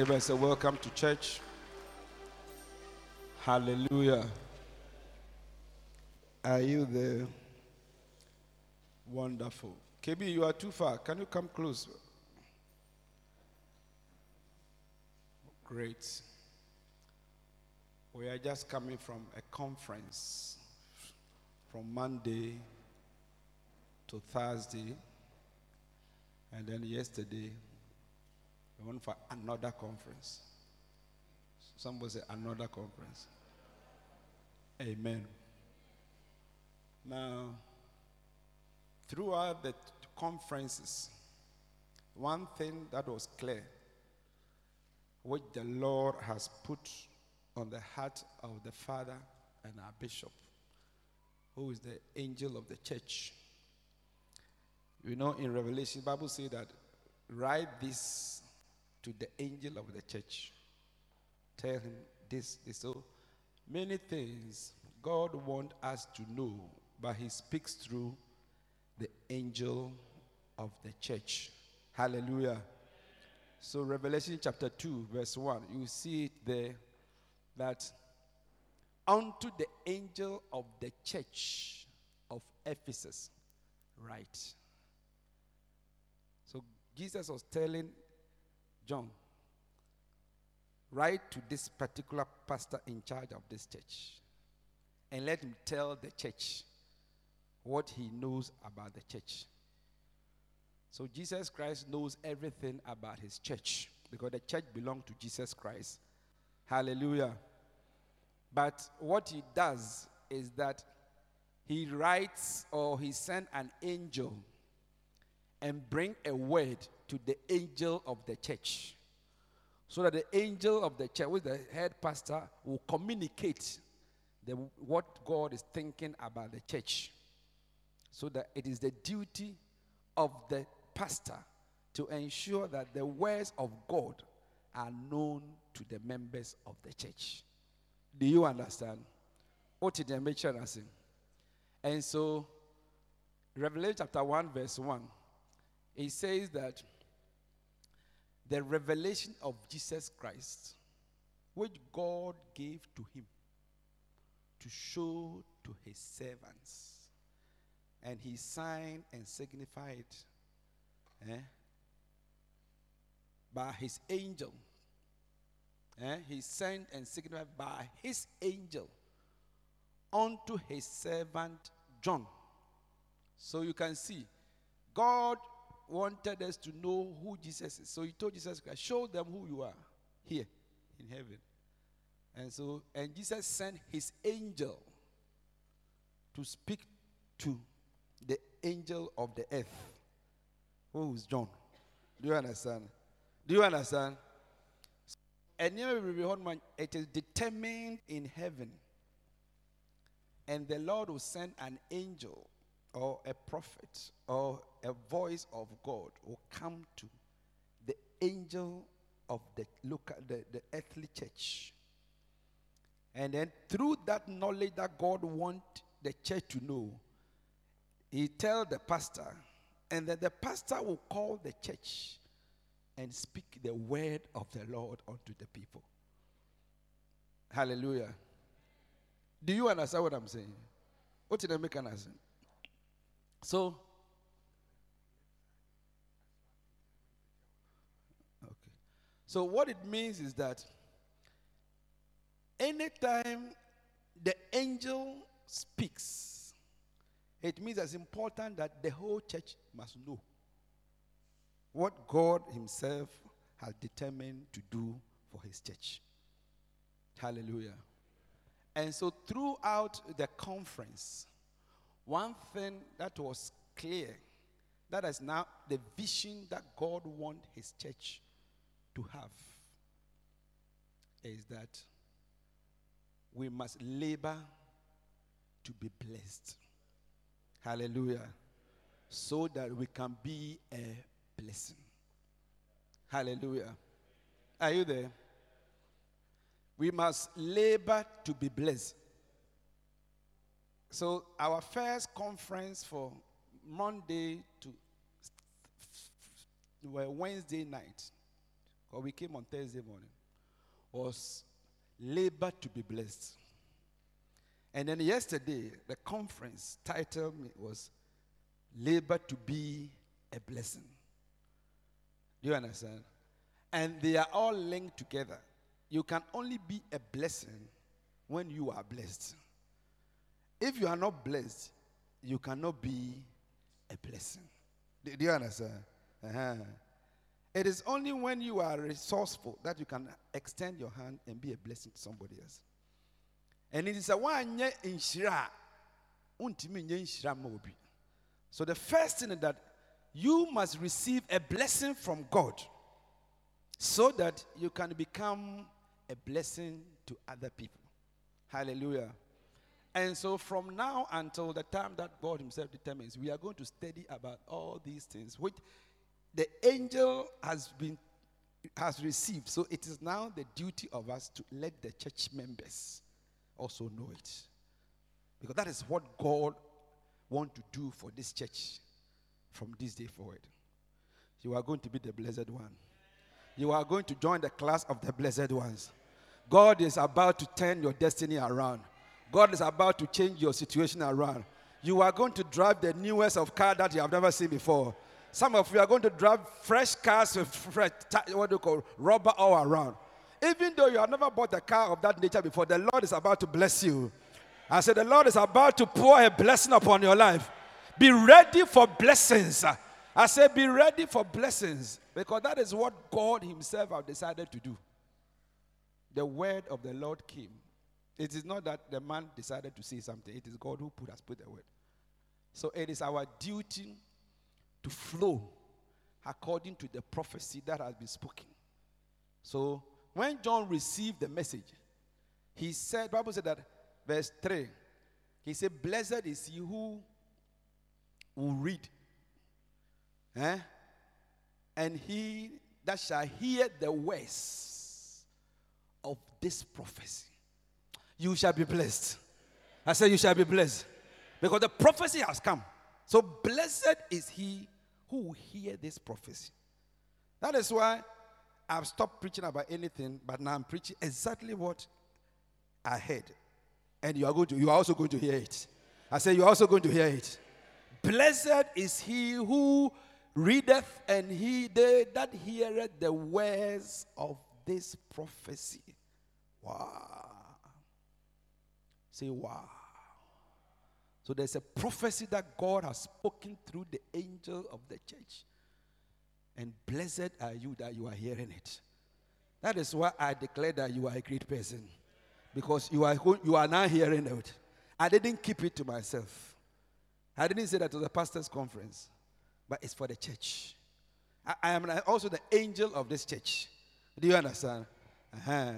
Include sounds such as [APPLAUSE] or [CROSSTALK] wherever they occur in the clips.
Everybody say, Welcome to church. Hallelujah. Are you there? Wonderful. KB, you are too far. Can you come close? Great. We are just coming from a conference from Monday to Thursday, and then yesterday we went for another conference. Somebody say another conference. Amen. Now, throughout the conferences, one thing that was clear, which the Lord has put on the heart of the Father and our Bishop, who is the angel of the church. You know, in Revelation, Bible says that write this to the angel of the church. Tell him this, this. So many things God wants us to know, but He speaks through the angel of the church. Hallelujah. So, Revelation chapter 2, verse 1, you see it there that unto the angel of the church of Ephesus, right. So, Jesus was telling John, write to this particular pastor in charge of this church and let him tell the church what he knows about the church. So Jesus Christ knows everything about his church because the church belongs to Jesus Christ. Hallelujah. But what he does is that he writes or he sends an angel and bring a word to the angel of the church. So that the angel of the church, with the head pastor, will communicate the, what God is thinking about the church. So that it is the duty of the pastor to ensure that the words of God are known to the members of the church. Do you understand? What did mention as And so, Revelation chapter 1, verse 1, it says that the revelation of Jesus Christ, which God gave to him to show to his servants. And he signed and signified eh, by his angel. Eh, he sent and signified by his angel unto his servant John. So you can see, God wanted us to know who Jesus is. So he told Jesus Christ, Show them who you are here in heaven. And so, and Jesus sent his angel to speak to the angel of the earth, who is John. Do you understand? Do you understand? And it is determined in heaven. And the Lord will send an angel or a prophet or a voice of God will come to the angel of the local, the, the earthly church. And then through that knowledge that God wants the church to know, he tell the pastor, and then the pastor will call the church and speak the word of the Lord unto the people. Hallelujah. Do you understand what I'm saying? What did I make an answer? So, okay. So, what it means is that anytime the angel speaks, it means it's important that the whole church must know what God Himself has determined to do for His church. Hallelujah. And so, throughout the conference, one thing that was clear, that is now the vision that God wants his church to have, is that we must labor to be blessed. Hallelujah. So that we can be a blessing. Hallelujah. Are you there? We must labor to be blessed. So, our first conference for Monday to Wednesday night or we came on Thursday morning, was labor to be blessed. And then yesterday, the conference title was labor to be a blessing. Do you understand? And they are all linked together. You can only be a blessing when you are blessed. If you are not blessed, you cannot be a blessing. Do, do you understand? Uh-huh. It is only when you are resourceful that you can extend your hand and be a blessing to somebody else. And it is a one in Shira. So the first thing is that you must receive a blessing from God so that you can become a blessing to other people. Hallelujah. And so from now until the time that God Himself determines, we are going to study about all these things which the angel has been has received. So it is now the duty of us to let the church members also know it. Because that is what God wants to do for this church from this day forward. You are going to be the blessed one. You are going to join the class of the blessed ones. God is about to turn your destiny around. God is about to change your situation around. You are going to drive the newest of car that you have never seen before. Some of you are going to drive fresh cars with fresh, what do you call rubber all around. Even though you have never bought a car of that nature before, the Lord is about to bless you. I said, The Lord is about to pour a blessing upon your life. Be ready for blessings. I said, Be ready for blessings because that is what God Himself has decided to do. The word of the Lord came. It is not that the man decided to say something, it is God who put, has put the word. So it is our duty to flow according to the prophecy that has been spoken. So when John received the message, he said, Bible said that, verse 3, he said, Blessed is he who will read. Eh? And he that shall hear the words of this prophecy. You shall be blessed. I said, You shall be blessed. Because the prophecy has come. So blessed is he who hear this prophecy. That is why I've stopped preaching about anything, but now I'm preaching exactly what I heard. And you are going to, you are also going to hear it. I say you are also going to hear it. Blessed is he who readeth and he they that heareth the words of this prophecy. Wow. Say wow. So there's a prophecy that God has spoken through the angel of the church. And blessed are you that you are hearing it. That is why I declare that you are a great person. Because you are, you are now hearing it. I didn't keep it to myself. I didn't say that to the pastor's conference, but it's for the church. I, I am also the angel of this church. Do you understand? Uh-huh.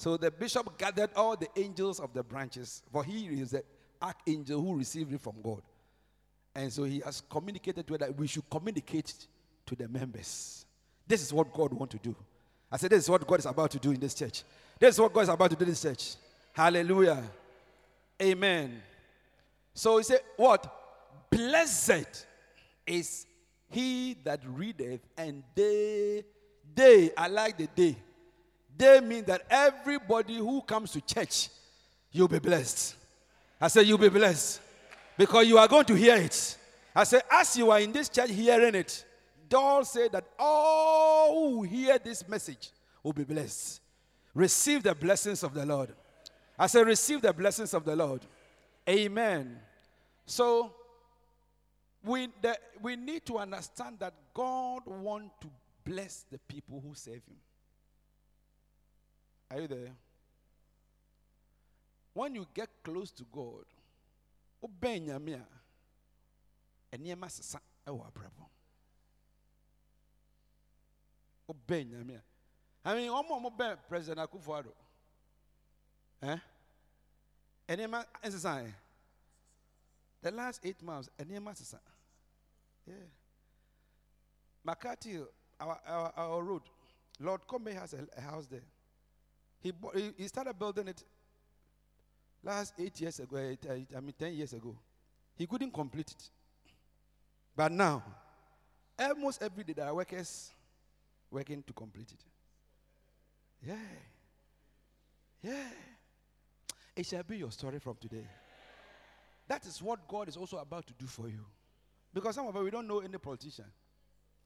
So the bishop gathered all the angels of the branches, for he is the archangel who received it from God. And so he has communicated to us that we should communicate to the members. This is what God wants to do. I said, This is what God is about to do in this church. This is what God is about to do in this church. Hallelujah. Amen. So he said, What? Blessed is he that readeth, and they, they, I like the day. They mean that everybody who comes to church, you'll be blessed. I said, You'll be blessed because you are going to hear it. I said, As you are in this church hearing it, Doll said that all who hear this message will be blessed. Receive the blessings of the Lord. I said, Receive the blessings of the Lord. Amen. So, we, the, we need to understand that God wants to bless the people who serve Him. Are you there? When you get close to God, wobɛn nyame a nneɛma sesa ɛwɔ abrabɔ. Wobɛn nyame a. I mean, wɔn a wɔbɛn president akufo-addo eh nneɛma nsesa ɛ? The last eight months nneɛma sesa. Yeah. Makati our, our, our road lord Kome has a house there he, he, started building it last eight years ago, eight, eh, I mean, 10 years ago, he couldn't complete it. But now, almost every day, there are workers working to complete it. Yeah. Yeah. It shall be your story from today. That is what God is also about to do for you. Because some of us, we don't know any politician.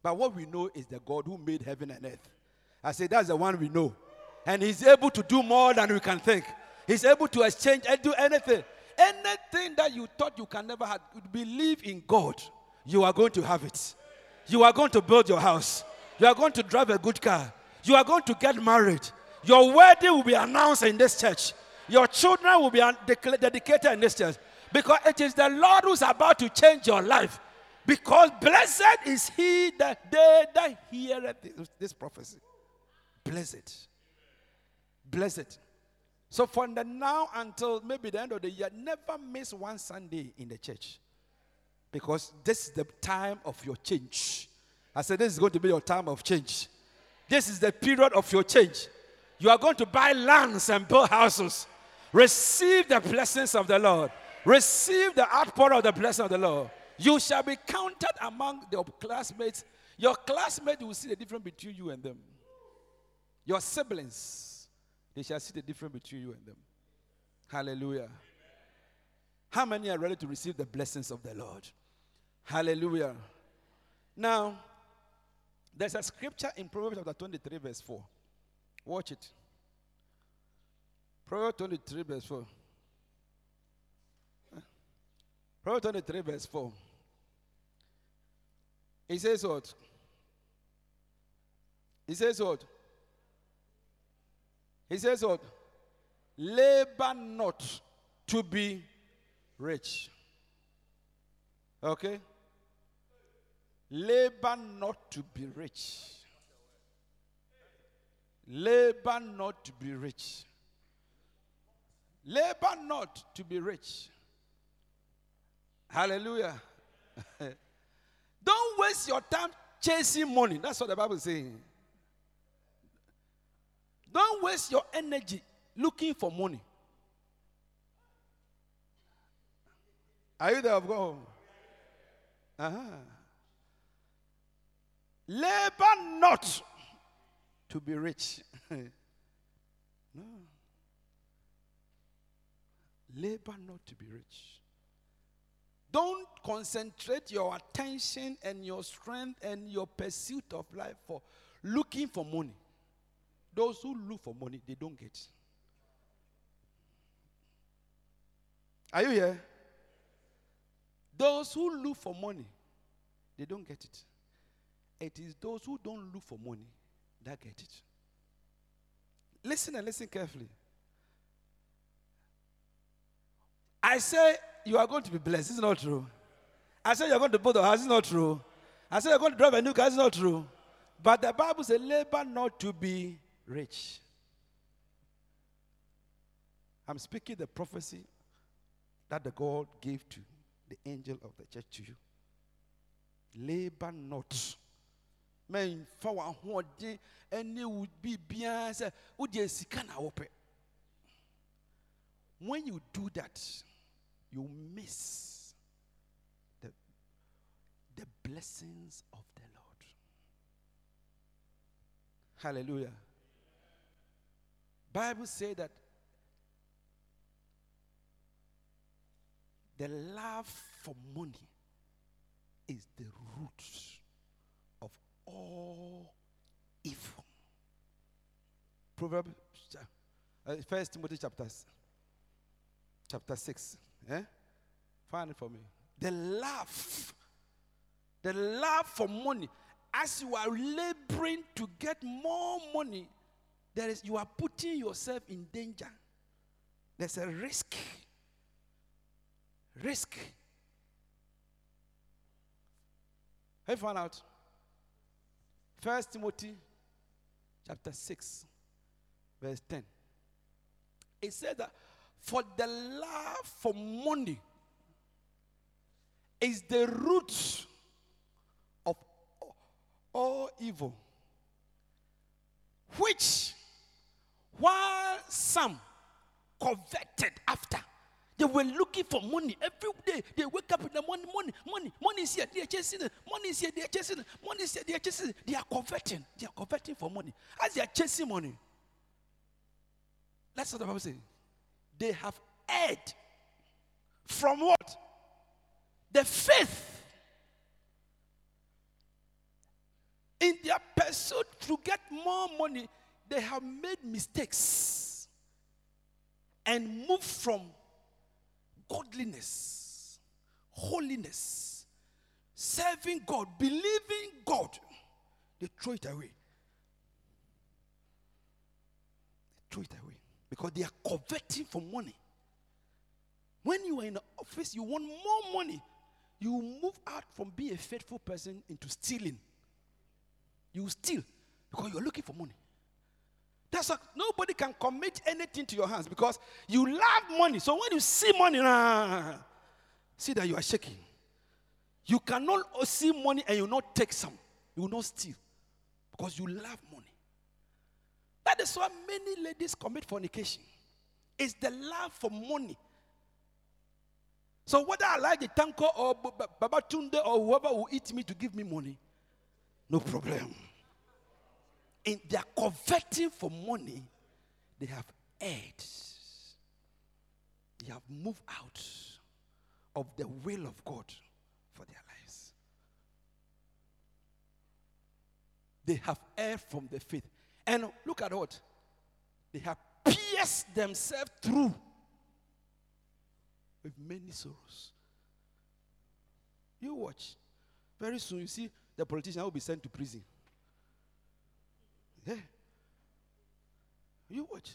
But what we know is the God who made heaven and earth. I say that's the one we know. And he's able to do more than we can think. He's able to exchange and do anything. Anything that you thought you can never have, believe in God, you are going to have it. You are going to build your house. You are going to drive a good car. You are going to get married. Your wedding will be announced in this church. Your children will be dedicated in this church. Because it is the Lord who's about to change your life. Because blessed is he that they that heareth this prophecy. Blessed. Blessed. So from the now until maybe the end of the year, never miss one Sunday in the church. Because this is the time of your change. I said, This is going to be your time of change. This is the period of your change. You are going to buy lands and build houses. Receive the blessings of the Lord. Receive the outpour of the blessing of the Lord. You shall be counted among your classmates. Your classmates will see the difference between you and them. Your siblings, they shall see the difference between you and them. Hallelujah. How many are ready to receive the blessings of the Lord? Hallelujah. Now, there's a scripture in Proverbs chapter 23, verse 4. Watch it. Proverbs 23, verse 4. Proverbs 23, verse 4. He says what? He says what? He says what? Labor not to be rich. Okay? Labor not to be rich. Labor not to be rich. Labor not to be rich. Hallelujah. [LAUGHS] Don't waste your time chasing money. That's what the Bible is saying. Don't waste your energy looking for money. Are you there? Go. Uh-huh. Labor not to be rich. [LAUGHS] no. Labor not to be rich. Don't concentrate your attention and your strength and your pursuit of life for looking for money. Those who look for money, they don't get. Are you here? Those who look for money, they don't get it. It is those who don't look for money that get it. Listen and listen carefully. I say you are going to be blessed. It's not true. I said you're going to build a house. It's not true. I said you're going to drive a new car. It's not true. But the Bible says, labor not to be rich. I'm speaking the prophecy that the God gave to the angel of the church to you. Labor not. Men fa wa hoɔden ɛne wo biribiara sɛ wode sika na wopɛ. When you do that, you miss the, the blessings of the Lord. Hallelujah. Bible say that the love for money is the root of all evil. Proverbs, uh, First Timothy chapters, chapter six. Eh? Find it for me. The love, the love for money. As you are laboring to get more money, there is you are putting yourself in danger. There's a risk. Risk. Have you found out? First Timothy chapter 6, verse 10. It says that for the love for money is the root of all evil, which while some coveted after, they were looking for money every day. They wake up in the morning, money, money, money is here, they are chasing it. Money is here, they are chasing it. Money is here, they are chasing it. They are converting. They are converting for money. As they are chasing money, That's what the Bible says. They have erred from what? The faith. In their pursuit to get more money, they have made mistakes and moved from godliness, holiness, serving God, believing God. They throw it away. They throw it away because they are coveting for money. When you are in the office, you want more money. You move out from being a faithful person into stealing. You steal because you're looking for money. That's why nobody can commit anything to your hands because you love money. So when you see money, nah, see that you are shaking. You cannot see money and you not take some. You will not steal because you love money. That is why many ladies commit fornication. It's the love for money. So whether I like the tanko or Baba Tunde or whoever will eat me to give me money, no problem in their coveting for money, they have erred. They have moved out of the will of God for their lives. They have erred from the faith. And look at what? They have pierced themselves through with many sorrows. You watch. Very soon you see the politician will be sent to prison. Yeah. You watch.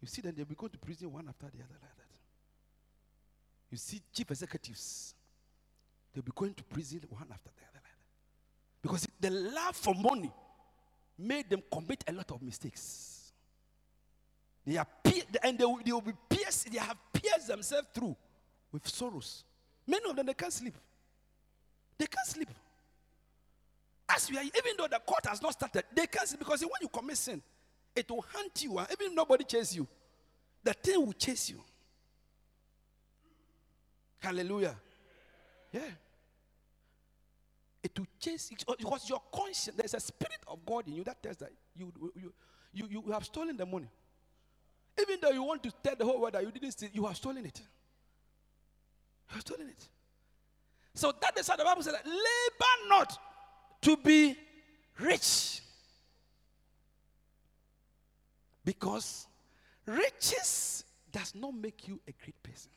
You see them, they'll be going to prison one after the other like that. You see chief executives, they'll be going to prison one after the other like that. Because the love for money made them commit a lot of mistakes. They are and they will, they will be pierced, they have pierced themselves through with sorrows. Many of them they can't sleep. They can't sleep. As we are, even though the court has not started, they can't see because when you commit sin, it will hunt you. And even if nobody chase you, the thing will chase you. Hallelujah. Yeah. It will chase because your conscience, there's a spirit of God in you that tells that you, you, you, you have stolen the money. Even though you want to tell the whole world that you didn't steal, you have stolen it. You have stolen it. So that is how the Bible says that labor not to be rich. Because riches does not make you a great person.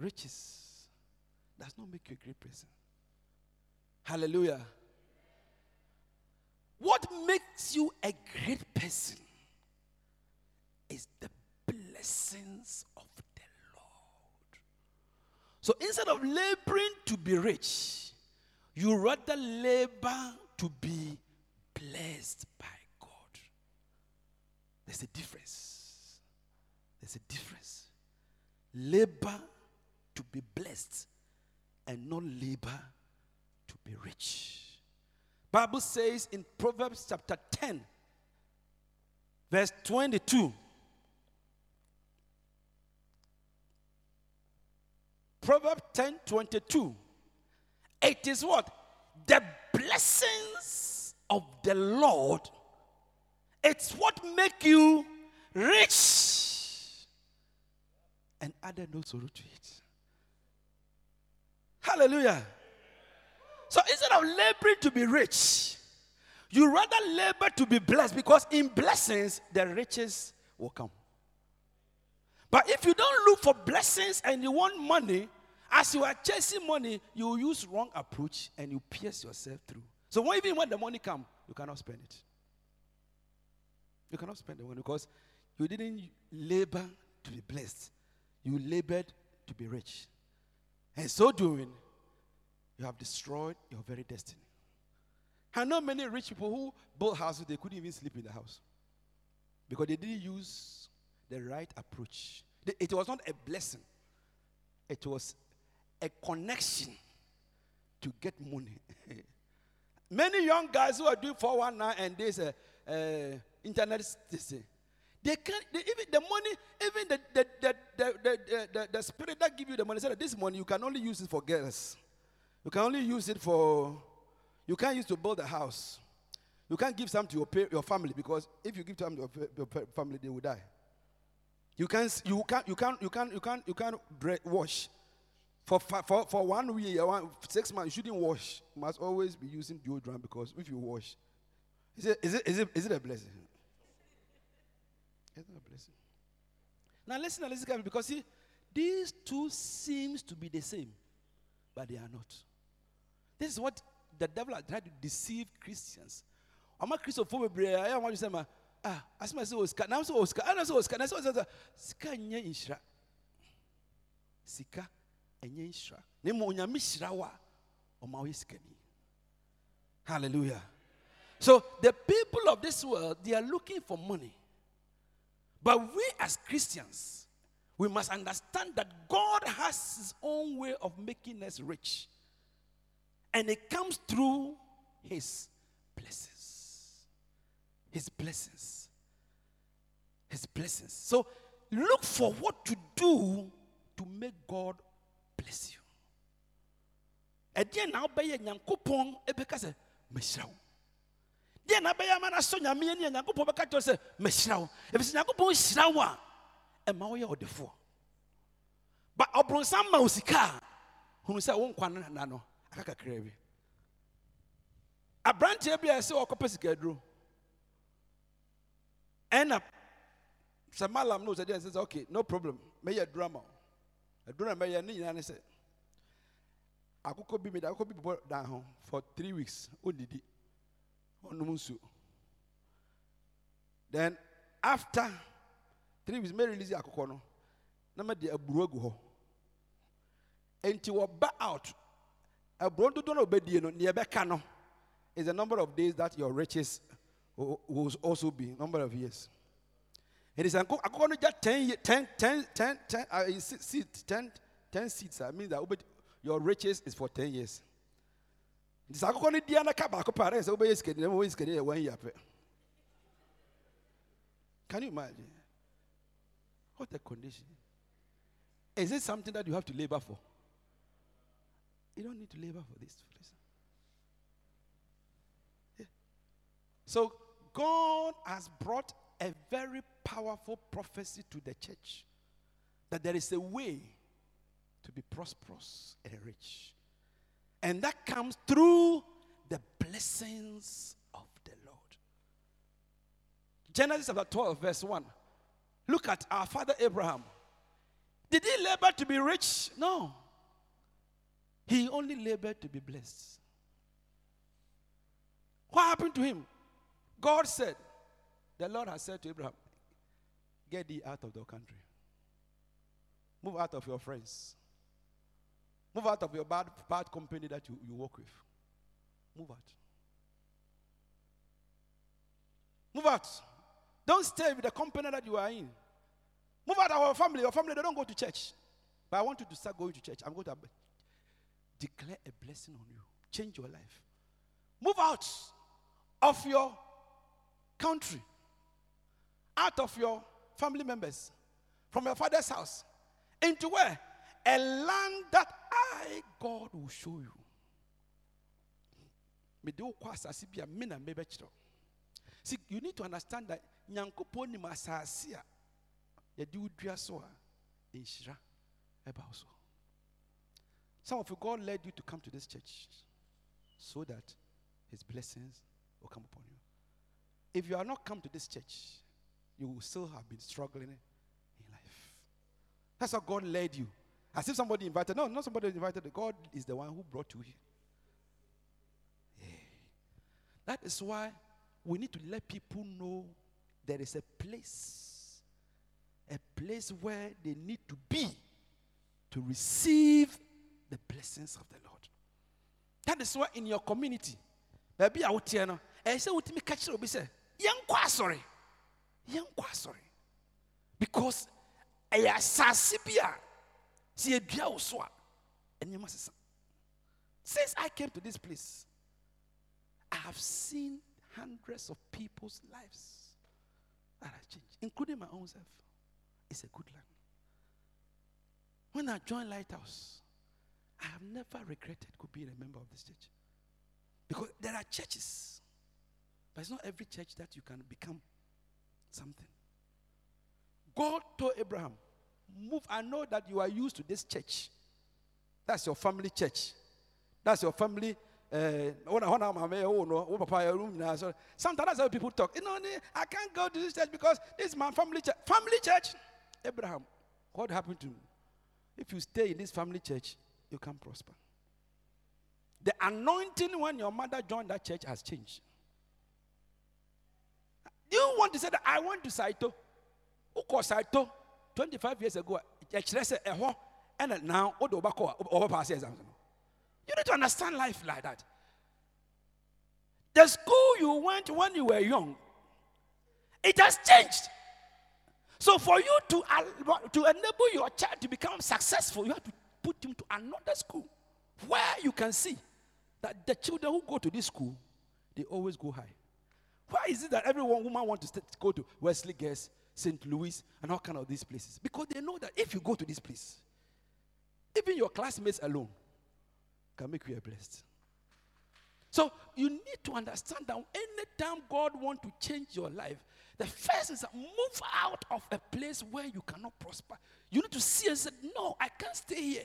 Riches does not make you a great person. Hallelujah. What makes you a great person is the blessings of the Lord. So instead of laboring to be rich, you rather labor to be blessed by God. There's a difference. There's a difference. Labor to be blessed and not labor to be rich. Bible says in Proverbs chapter 10 verse 22 Proverbs 10 22 it is what? The blessings of the Lord. It's what make you rich and add no sorrow to it. Hallelujah. So instead of laboring to be rich, you rather labor to be blessed because in blessings the riches will come. But if you don't look for blessings and you want money, as you are chasing money, you use wrong approach and you pierce yourself through. So even when the money comes, you cannot spend it. You cannot spend the money because you didn't labor to be blessed. You labored to be rich. And so doing, you have destroyed your very destiny. I know many rich people who built houses, they couldn't even sleep in the house because they didn't use the right approach. It was not a blessing, it was a connection to get money. [LAUGHS] Many young guys who are doing 419 and there's a uh, internet say, they can't they, even the money even the the, the, the, the, the, the spirit that give you the money said that this money you can only use it for girls you can only use it for you can't use to build a house You can't give some to your, your family because if you give some to your, your family, they will die. You can't, you can't, you can't, you can't, you can't, you can't wash. For, for, for one week, one, six months, you shouldn't wash. You must always be using deodorant because if you wash, is it, is it, is it, is it a blessing? It's not a blessing. Now listen, listen carefully because see, these two seems to be the same, but they are not. This is what the devil has tried to deceive Christians. I'm a Christian for. I want to say, ma, ah, as my soul ska, now so ska, and so ska, and so ska nye inshra. Sika enye inshra. Ne mo nyame shira wa, o ma we sika ni. Hallelujah. So the people of this world, they are looking for money. But we as Christians, we must understand that God has his own way of making us rich. And it comes through his blessings. His blessings. His blessings. So look for what to do to make God bless you. ɛdeɛ na wobɛyɛ nyankopɔn ɛbɛka sɛ mehyira wo? Deɛ na bɛyɛ ama no asɔ nyame ani a nyankopɔn bɛka kyerɛ sɛ mehyira wo? Ɛfiri sɛ nyankopɔn hyira wo a ɛma woyɛ ɔdefoɔ. Ba ɔbronsam ma wo sika a hunu sɛ wo nkwa no nana no aka kakra bi. Aberanteɛ bi a ɛsɛ ɔkɔpɛ sika aduro. Ɛna sɛ malam no sɛ deɛ sɛ sɛ okay no problem mɛyɛ aduro ama wo aduro na mɛyɛ ne nyinaa ne sɛ akokɔ bi mede akokɔ bi bɔ dan ho for three weeks ɔnnidi ɔnom nsuo then after three weeks mɛ release akokɔ no na mɛde aburo agu hɔ. Enti wɔba out. Aburo dodoɔ na ɔbɛdie no neɛ ɛbɛka no is the number of days that your riches will also be number of years it is akokɔ akokɔ no gya ten ye- ten ten ten ten uh, se- seed ten ten seeds uh, means that your riches is for ten years. No dia na ka baako pɛ a ɛsɛ wobɛyɛ sikani na wobɛyɛ sikani yɛ one year can you imagine? What a condition. Is it something that you have to labor for? You don't need to labor for this. Yeah. so god has brought a very powerful prophecy to the church that there is a way to be prosperous and rich and that comes through the blessings of the Lord. Genesis chapter 12, verse 1. Look at our father Abraham. Did he labor to be rich? No. He only labored to be blessed. What happened to him? God said, The Lord has said to Abraham, Get thee out of the country, move out of your friends. Move out of your bad, bad company that you, you work with. Move out. Move out. Don't stay with the company that you are in. Move out of our family. Your family, they don't go to church. But I want you to start going to church. I'm going to declare a blessing on you. Change your life. Move out of your country, out of your family members, from your father's house, into where? A land that I, God, will show you. See, you need to understand that nyankopɔn nim asase a yɛde wo dua. Some of you, God led you to come to this church so that his blessings will come upon you. If you are not come to this church, you will still have been struggling in life. That's how God led you. As if somebody invited. No, not somebody invited. God is the one who brought you here. Yeah. That is why we need to let people know there is a place, a place where they need to be to receive the blessings of the Lord. That is why in your community, baabi a woteɛ no, ɛyɛ sɛ wotumi ka kyerɛ obi sɛ, yɛnkɔ asɔre. Yɛnkɔ asɔre. Because ɛyɛ asase bi a sɛ yɛdua wo so a ɛnneɛma sesa. Since I came to this place, I have seen hundreds of people's lives that have changed, including my own self. It's a good land. When I joined Lighthouse, I have never regretted could being a member of this church. Because there are churches But it's not every church that you can become something. God told Abraham, Move. I know that you are used to this church. That's your family church. That's your family. Uh, sometimes that's how people talk. You know, I can't go to this church because this is my family church. Family church. Abraham, what happened to you? If you stay in this family church, you can prosper. The anointing when your mother joined that church has changed. You want to say that I want to Saito? Who called Saito 25 years ago? And now, you need to understand life like that. The school you went when you were young, it has changed. So, for you to, to enable your child to become successful, you have to put him to another school where you can see that the children who go to this school, they always go high. Why is it that every woman wants to go to Wesley Girls, St. Louis, and all kind of these places? Because they know that if you go to this place, even your classmates alone can make you a blessed. So you need to understand that anytime God wants to change your life, the first is to move out of a place where you cannot prosper. You need to see and say, No, I can't stay here.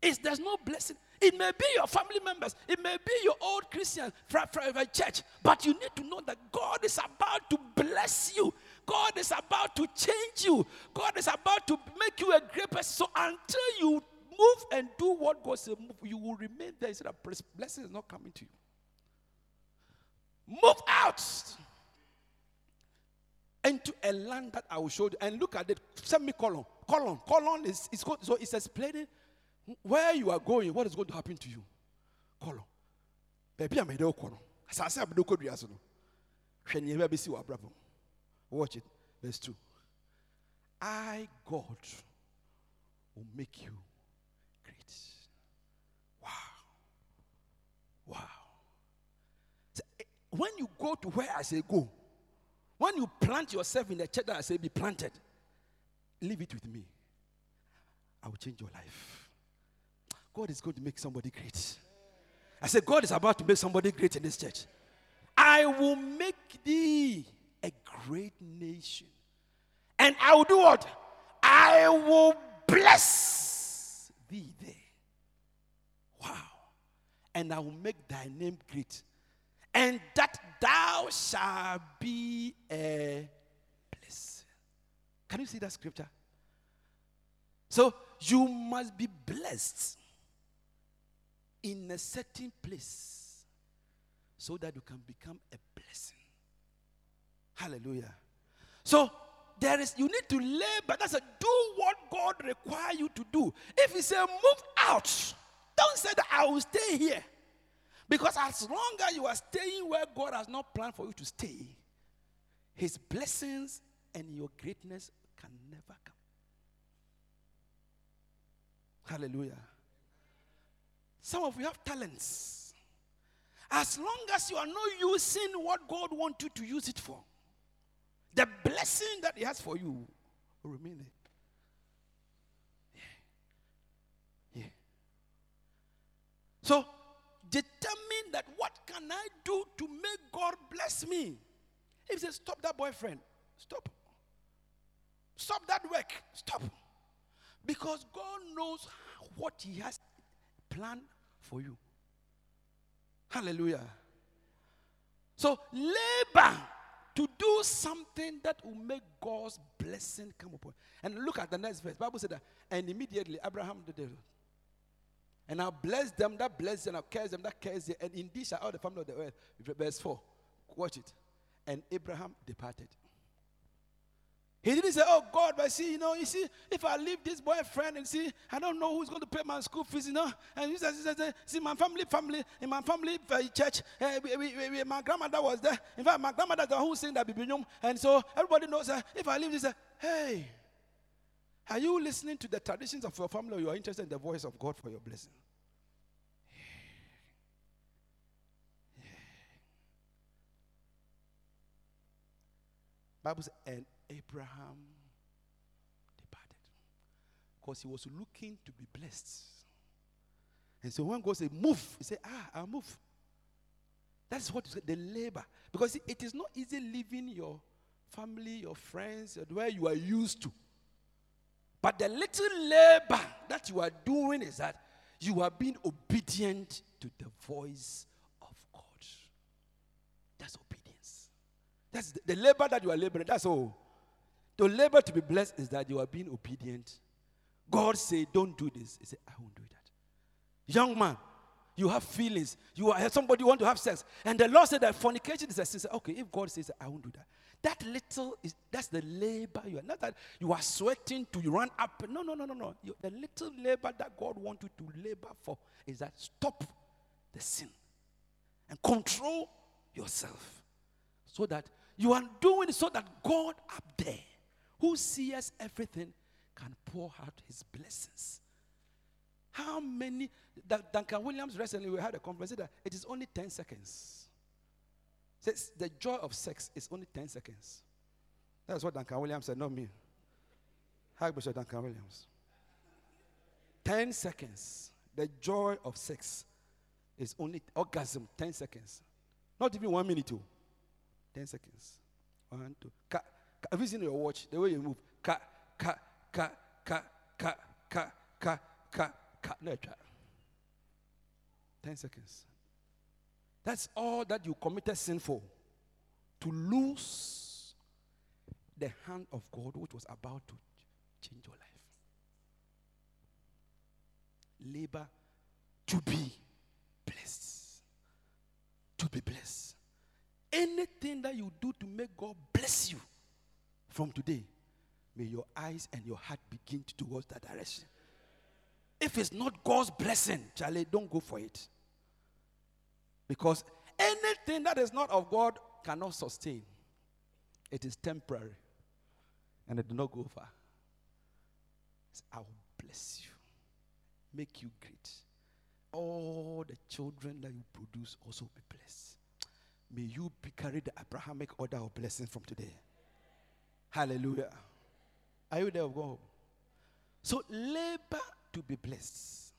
It's, there's no blessing. It may be your family members, it may be your old Christian private church, but you need to know that God is about to bless you. God is about to change you. God is about to make you a great person. So until you move and do what God says, move, you will remain there. Instead of blessing is not coming to you. Move out into a land that I will show you. And look at it. Semicolon. Colon. Colon is, is so it's explaining where you are going, what is going to happen to you? Colon. Baby, I'm a colon. As I said, I'm a Watch it. Verse 2. I, God, will make you great. Wow. Wow. So, eh, when you go to where I say go, when you plant yourself in the church that I say be planted, leave it with me. I will change your life. God is going to make somebody great. I said, God is about to make somebody great in this church. I will make thee a great nation. And I will do what? I will bless thee there. Wow. And I will make thy name great and that thou shalt be a blessing. Can you see that scripture? So you must be blessed in a certain place so that you can become a blessing. Hallelujah. So there is you need to labor. That's a do what God require you to do. If He say move out, don't say that I will stay here. Because as long as you are staying where God has not planned for you to stay, His blessings and your greatness can never come. Hallelujah. Some of you have talents. As long as you are not using what God wants you to use it for, the blessing that He has for you will remain there. Yeah. Yeah. So determine that what can I do to make God bless me? If he says, stop that boyfriend, stop. Stop that work, stop. Because God knows what He has planned for you. Hallelujah. So labor to do something that will make God's blessing come upon. And look at the next verse. Bible said that, and immediately Abraham did it. And I'll bless them that bless them, I'll curse them that curse them. And indeed shall all the family of the earth. Verse 4. Watch it. And Abraham departed. He didn't say, Oh God, but see, you know, you see, if I leave this boyfriend and see, I don't know who's going to pay my school fees, you know. And he says, See, my family, family, in my family uh, church, uh, we, we, we, my grandmother was there. In fact, my grandmother the who sing that Bibinyum. And so everybody knows that if I leave this, uh, hey, are you listening to the traditions of your family or you are interested in the voice of God for your blessing? Bible says, and Abraham departed. Because he was looking to be blessed. And so when God said, move, he said, ah, I'll move. That's what the labor. Because it is not easy leaving your family, your friends, where you are used to. But the little labor that you are doing is that you are being obedient to the voice of God. That's obedience. That's the, the labor that you are laboring. That's all. The labor to be blessed is that you are being obedient. God said, "Don't do this." He said, "I won't do that." Young man, you have feelings. You are somebody want to have sex, and the Lord said that fornication is a sin. Okay, if God says, "I won't do that," that little is that's the labor you are. Not that you are sweating to run up. No, no, no, no, no. You, the little labor that God wants you to labor for is that stop the sin and control yourself, so that you are doing so that God up there who sees everything can pour out his blessings. How many? Duncan Williams recently we had a conference that it is only 10 seconds. Says the joy of sex is only 10 seconds. That's what Duncan Williams said, not me. Hi, Bishop Duncan Williams. 10 seconds. The joy of sex is only orgasm, 10 seconds. Not even one minute, two. 10 seconds. One, two. Have you seen your watch? The way you move. Ka, ka, ka, ka, ka, ka, ka, ka, ka. No, try. 10 seconds. That's all that you committed sin for. To lose the hand of God, which was about to change your life. Labor to be blessed. To be blessed. Anything that you do to make God bless you from today, may your eyes and your heart begin to towards that direction. If it's not God's blessing, Charlie, don't go for it. Because anything that is not of God cannot sustain. It is temporary. And it do not go far. I will bless you. Make you great. All the children that you produce also be blessed. May you be carried the Abrahamic order of blessing from today. Hallelujah. Are you there? Go So labor to be blessed.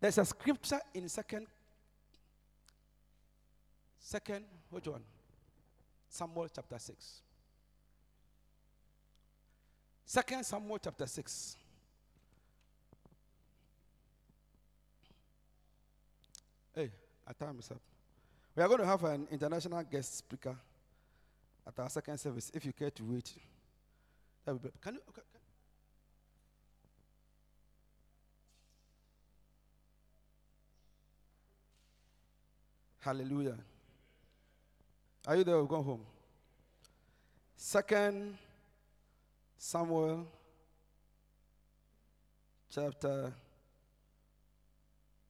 There's a scripture in second, second, which one? Samuel chapter 6. Second Samuel chapter 6. Hey, our time is up. We are going to have an international guest speaker at our second service, if you care to wait. That would be, can you? Okay, can, Hallelujah. Are you there? Go home. Second Samuel chapter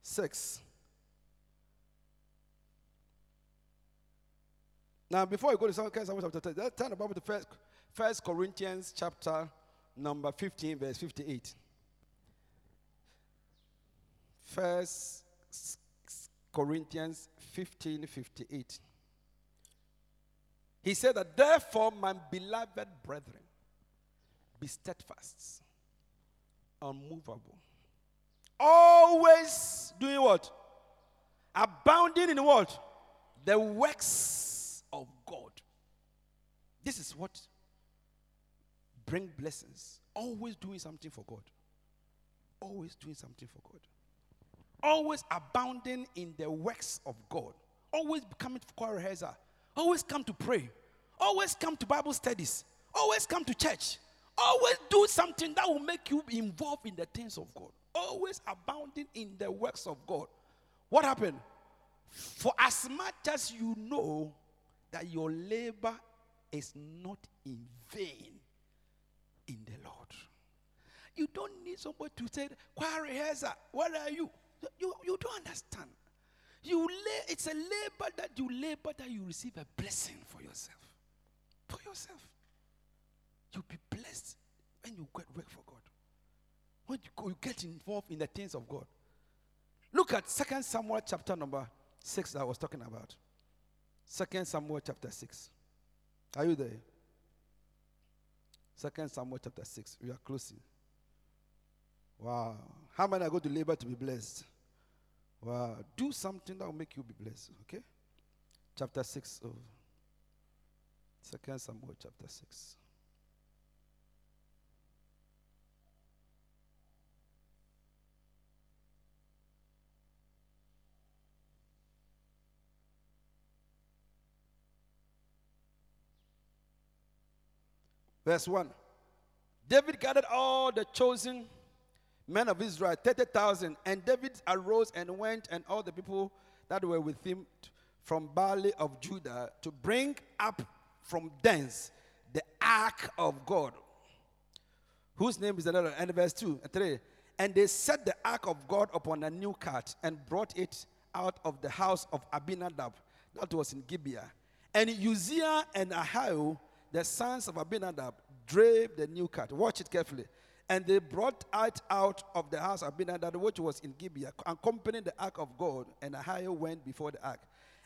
6. Now, before you go to Second Samuel chapter 10, let's turn the first, first Corinthians chapter number 15, verse 58. First Corinthians 15, 58. He said that, therefore, my beloved brethren, be steadfast, unmovable, always doing what? Abounding in what? The works of God. This is what bring blessings. Always doing something for God. Always doing something for God. Always abounding in the works of God. Always coming to choir rehearsal. Always come to pray. Always come to Bible studies. Always come to church. Always do something that will make you involved in the things of God. Always abounding in the works of God. What happened? For as much as you know that your labor is not in vain in the Lord. You don't need somebody to say, Choir where are you? You, you don't understand. You lay, it's a labor that you labor that you receive a blessing for yourself. For yourself. You'll be blessed when you get work for God. When you, go, you get involved in the things of God. Look at Second Samuel chapter number 6 that I was talking about. Second Samuel chapter 6. Are you there? Second Samuel chapter 6. We are closing. Wow. How many are going to labor to be blessed? Wow. Do something that will make you be blessed. Okay? Chapter 6 of Second Samuel chapter 6. Verse 1. David gathered all the chosen men of Israel, 30,000. And David arose and went, and all the people that were with him from Baale of Judah to bring up from thence the ark of God, whose name is the Lord. And verse 2 and 3. And they set the ark of God upon a new cart and brought it out of the house of Abinadab, that was in Gibeah. And Uzziah and Ahio, the sons of Abinadab, drave the new cart. Watch it carefully. And they brought it out of the house of Abinadab, which was in Gibeah, accompanying the ark of God. And Ahio went before the ark.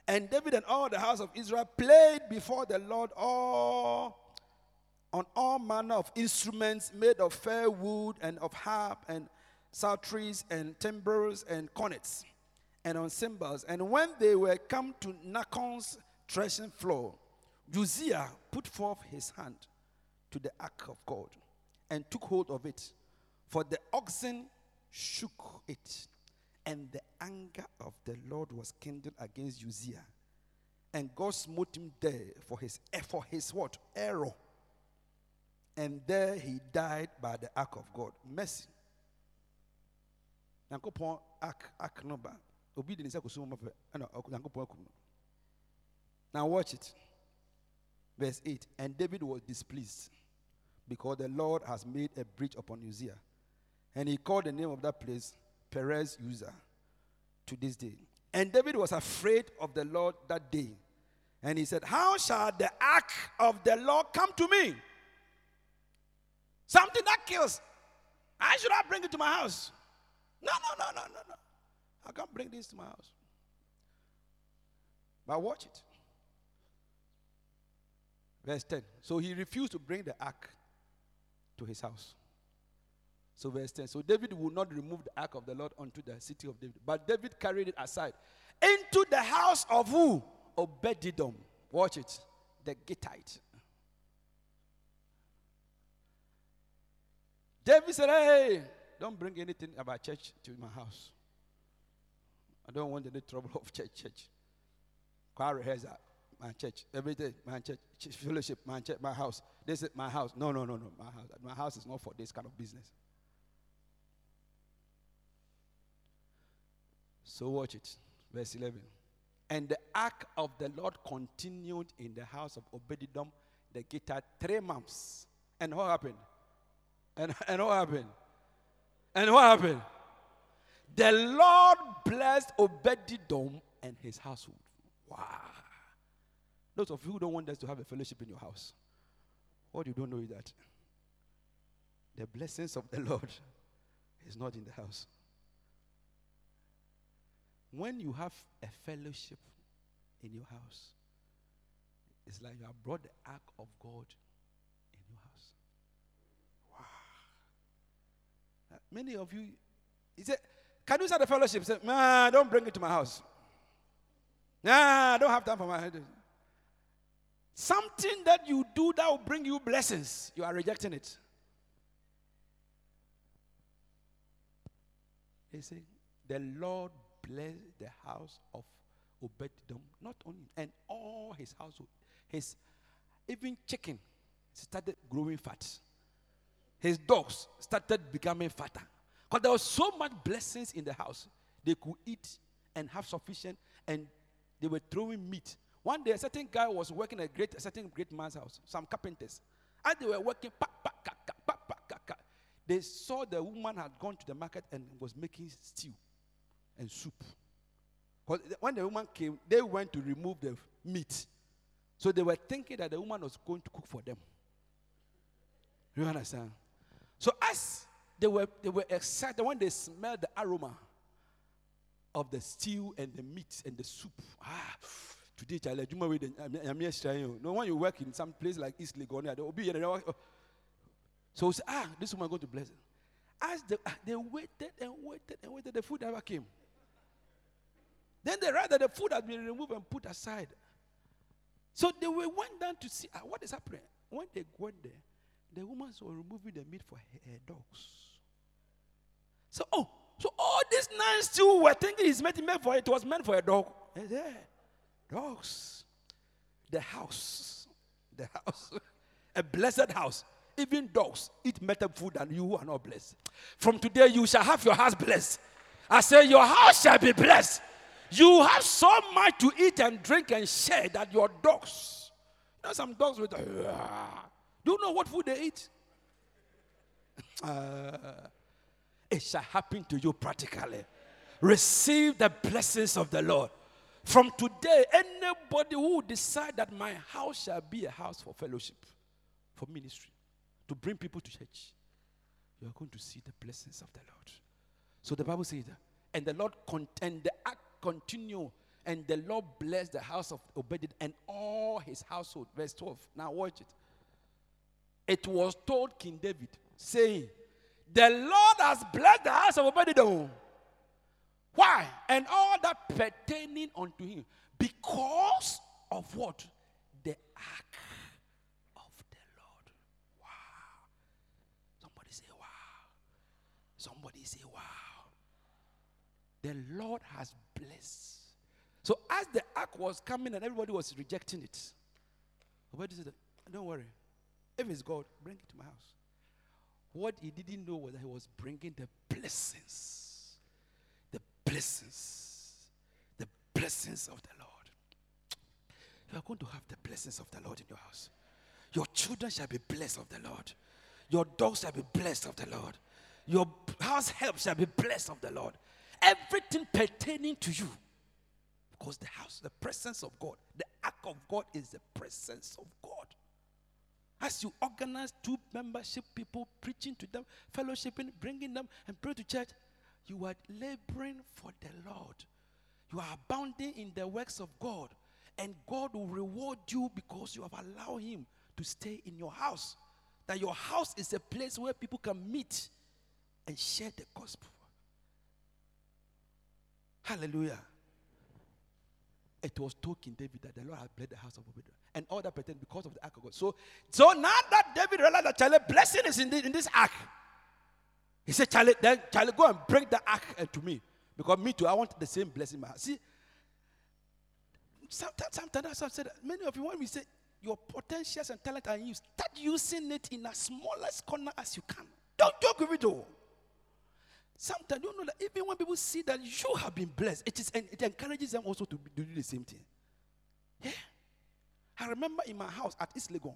And David and all the house of Israel played before the Lord all on all manner of instruments made of fair wood and of harp and psalteries and timbrels and cornets and on cymbals. And when they were come to Nachon's threshing floor, Uzziah put forth his hand to the ark of God and took hold of it, for the oxen shook it. And the anger of the Lord was kindled against Uzziah. And God smote him there for his for his what? Error. And there he died by the ark of God. Mercy. Nyankopɔn ark ark no ba. Obi de ne nsa. Now watch it. Verse 8. And David was displeased because the Lord has made a breach upon Uzziah. And he called the name of that place Perez Uzzah to this day. And David was afraid of the Lord that day. And he said, How shall the ark of the Lord come to me? Something that kills. How should I bring it to my house? No, no, no, no, no, no. I can't bring this to my house. But watch it. Verse 10. So he refused to bring the ark to his house. So, verse 10. So, David would not remove the ark of the Lord unto the city of David, but David carried it aside into the house of who? Obededom. Watch it. The Gittite. David said, Hey, don't bring anything about church to my house. I don't want any trouble of church. Church. Choir rehearsal, my church. Every day, my church. church fellowship, my church, my house. This is my house. No, no, no, no. My house. My house is not for this kind of business. So watch it. Verse 11. And the ark of the Lord continued in the house of Obededom the Gittite three months. And what happened? And, and what happened? And what happened? The Lord blessed Obededom and his household. Wow. Those of you who don't want us to have a fellowship in your house, what you don't know is that the blessings of the Lord is not in the house. When you have a fellowship in your house, it's like you have brought the ark of God in your house. Wow. Uh, many of you, he said, Can you start a fellowship? Say, nah, don't bring it to my house. Nah, I don't have time for my. Something that you do that will bring you blessings, you are rejecting it. He said, The Lord bless the house of Obededom, not only, and all his household. His even chicken started growing fat. His dogs started becoming fatter. Because there was so much blessings in the house. They could eat and have sufficient, and they were throwing meat. One day, a certain guy was working at a great, a certain great man's house, some carpenters. As they were working, pa, pa, ka, ka, pa, pa, ka, ka, they saw the woman had gone to the market and was making stew and soup. When the woman came, they went to remove the meat. So they were thinking that the woman was going to cook for them. You understand? So as they were they were excited when they smelled the aroma of the stew and the meat and the soup. Ah, today, child, you know, no when you work in some place like East Legonia, there will be so say, ah, this woman going to bless. As they, ah, they waited and waited and waited, the food never came. Then they read that the food had been removed and put aside. So they went down to see uh, what is happening. When they went there, the woman was removing the meat for her, dogs. So, oh, so all these nine still were thinking it's meant, for it was meant for a dog. Yeah, dogs. The house. The house. [LAUGHS] a blessed house. Even dogs eat better food than you who are not blessed. From today, you shall have your house blessed. I say, Your house shall be blessed. You have so much to eat and drink and share that your dogs, you know, some dogs with, uh, [SIGHS] do you know what food they eat? [LAUGHS] Uh, it shall happen to you practically. Receive the blessings of the Lord. From today, anybody who decide that my house shall be a house for fellowship, for ministry, to bring people to church, you are going to see the blessings of the Lord. So the Bible says, and the Lord and the act continue, and the Lord blessed the house of Obed and all his household. Verse 12. Now watch it. It was told King David, saying, The Lord has blessed the house of Obed. Why? And all that pertaining unto him. Because of what? The ark of the Lord. Wow. Somebody say, wow. Somebody say, wow. The Lord has blessed. So as the ark was coming and everybody was rejecting it, Obed said, Don't worry. If it's God, bring it to my house. What he didn't know was that he was bringing the blessings. Blessings. The blessings of the Lord. You are going to have the blessings of the Lord in your house. Your children shall be blessed of the Lord. Your dogs shall be blessed of the Lord. Your house help shall be blessed of the Lord. Everything pertaining to you. Because the house, the presence of God, the ark of God is the presence of God. As you organize two membership people, preaching to them, fellowshipping, bringing them, and pray to church, you are laboring for the Lord. You are abounding in the works of God. And God will reward you because you have allowed Him to stay in your house. That your house is a place where people can meet and share the gospel. Hallelujah. It was told King David that the Lord had blessed the house of Obed and all that pertained because of the ark of God. So, so now that David realized that blessing is in, this, in this ark, he said, Charlie, then Charlie, go and bring the ark uh, to me. Because me too, I want the same blessing in my. See, sometimes, sometimes I've said many of you, when we say your potentials and talent are used, start using it in as smallest corner as you can. Don't joke with it all. Sometimes you know that even when people see that you have been blessed, it is it encourages them also to, do the same thing. Yeah. I remember in my house at East Legon.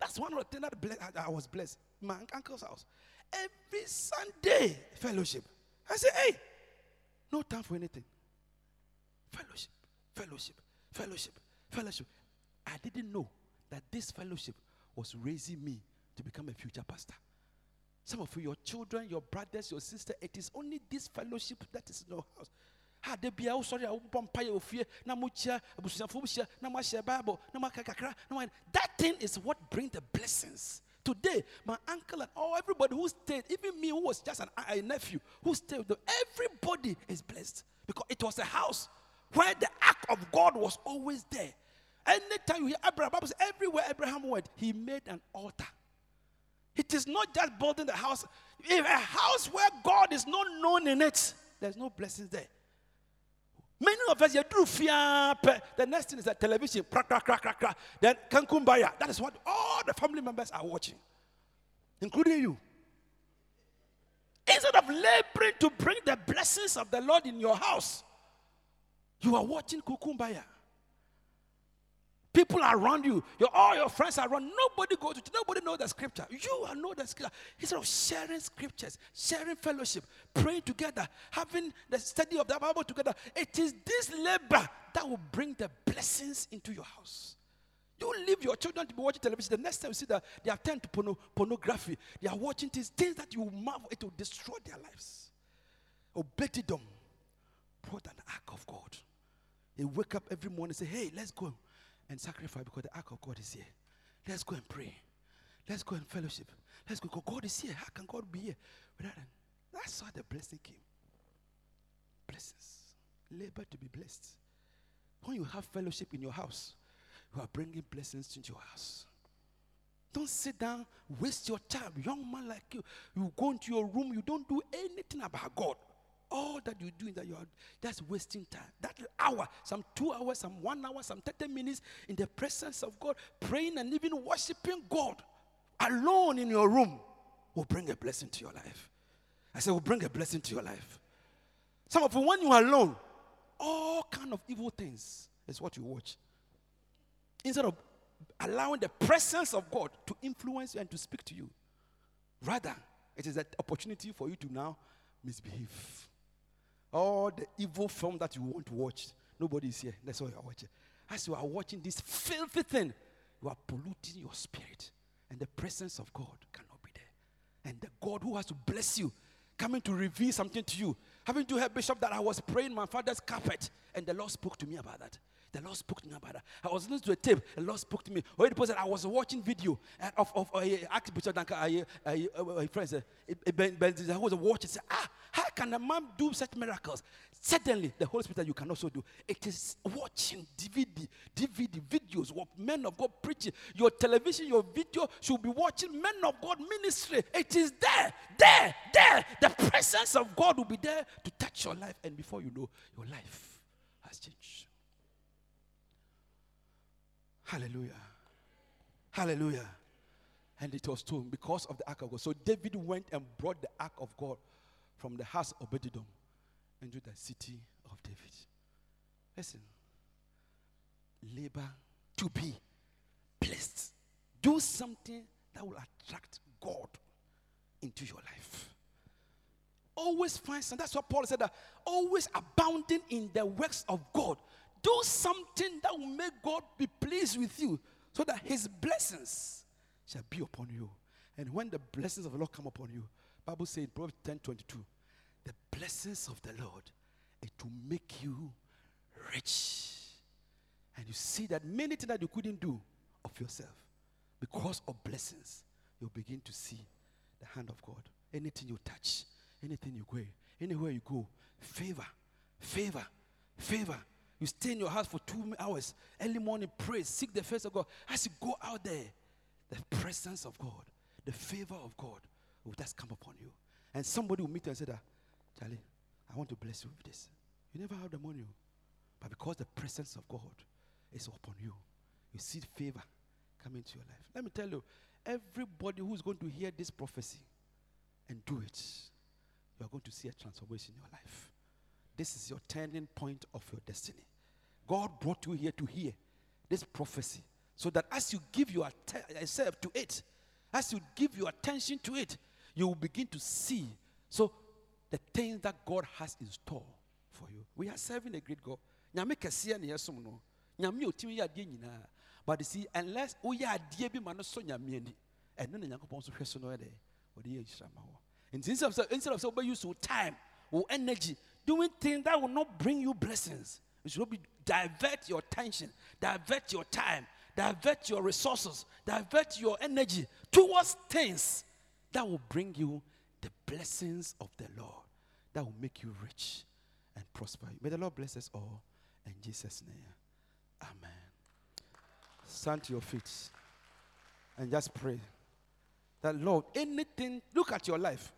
That's one of the things that I was blessed. My uncle's house. Every Sunday, fellowship. I say, hey, no time for anything. Fellowship, fellowship, fellowship, fellowship. I didn't know that this fellowship was raising me to become a future pastor. Some of you, your children, your brothers, your sister, it is only this fellowship that is in your house. Ha de bia wo sɔre a wo bɔ mpa yɛ ofie na mo kyia abusuafo mo hyia na mo ahyɛ bible na mo aka kakra na that thing is what bring the blessings. Today, my uncle and all everybody who stayed, even me who was just an, a nephew who stayed with them, everybody is blessed because it was a house where the ark of God was always there. Anytime you hear Abraham, Bible says everywhere Abraham went, he made an altar. It is not just building the house. If a house where God is not known in it, there's no blessings there. Many of us, you do the next thing is that television, crack, crack, crack, crack, crack. Then Kumkum Bhagya. That is what all the family members are watching, including you. Instead of laboring to bring the blessings of the Lord in your house, you are watching Kumkum Bhagya. People around you, your, all your friends around. Nobody goes to, nobody knows the scripture. You know the scripture. Instead of sharing scriptures, sharing fellowship, praying together, having the study of the Bible together, it is this labor that will bring the blessings into your house. You leave your children to be watching television. The next time you see that they are turned to porno, pornography, they are watching things, things that you marvel, it will destroy their lives. Obededom brought an ark of God. They wake up every morning and say, Hey, let's go and sacrifice because the ark of God is here. Let's go and pray. Let's go and fellowship. Let's go. God is here. How can God be here? That's how the blessing came. Blessings. labor to be blessed. When you have fellowship in your house, you are bringing blessings into your house. Don't sit down, waste your time. Young man like you, you go into your room, you don't do anything about God. All that you do is that you are just wasting time. That hour, some two hours, some one hour, some 30 minutes in the presence of God, praying and even worshiping God alone in your room will bring a blessing to your life. I said, will bring a blessing to your life. Some of you, when you are alone, all kind of evil things is what you watch. Instead of allowing the presence of God to influence you and to speak to you, rather, it is an opportunity for you to now misbehave. All the evil film that you want to watch, nobody is here. That's why you are watching. As you are watching this filthy thing, you are polluting your spirit, and the presence of God cannot be there. And the God who has to bless you, coming to reveal something to you, having to help Bishop that I was praying my father's carpet, and the Lord spoke to me about that. The Lord spoke to me about that. I was listening to a tape. The Lord spoke to me. Or the person I was watching video of of uh, Archbishop Duncan, uh, uh, uh, friends, uh, I was watching. Ah, can a man do such miracles? Suddenly, the Holy Spirit you can also do. It is watching DVD, DVD videos of men of God preaching. Your television, your video should be watching men of God ministry. It is there, there, there. The presence of God will be there to touch your life, and before you know, your life has changed. Hallelujah. Hallelujah. And it was told because of the ark of God. So David went and brought the ark of God from the house of Obed-Edom into the city of David. Listen, labor to be blessed. Do something that will attract God into your life. Always find something. That's what Paul said that always abounding in the works of God do something that will make God be pleased with you so that his blessings shall be upon you. And when the blessings of the Lord come upon you, Bible says Proverbs 10 22, the blessings of the Lord, it will make you rich. And you see that many things that you couldn't do of yourself, because of blessings, you'll begin to see the hand of God. Anything you touch, anything you go, anywhere you go, favor, favor, favor. You stay in your house for two hours, early morning, pray, seek the face of God. As you go out there, the presence of God, the favor of God will just come upon you. And somebody will meet you and say that, Charlie, I want to bless you with this. You never have the money, but because the presence of God is upon you, you see favor coming into your life. Let me tell you, everybody who's going to hear this prophecy and do it, you are going to see a transformation in your life. This is your turning point of your destiny. God brought you here to hear this prophecy so that as you give your uh, yourself to it, as you give your attention to it, you will begin to see. So, the things that God has in store for you. We are serving a great God. Nyame kɛseɛ ne yɛsom no. Nyame. But you see, unless woyɛ adeɛ bi ma no so nyame ani, ɛno na Nyankopɔn nso hwɛ so no yɛ dɛ. Instead of, instead of your time, or energy, doing things that will not bring you blessings, it should be divert your attention, divert your time, divert your resources, divert your energy towards things that will bring you the blessings of the Lord, that will make you rich and prosper. May the Lord bless us all in Jesus' name. Amen. Stand to your feet and just pray that Lord, anything, look at your life.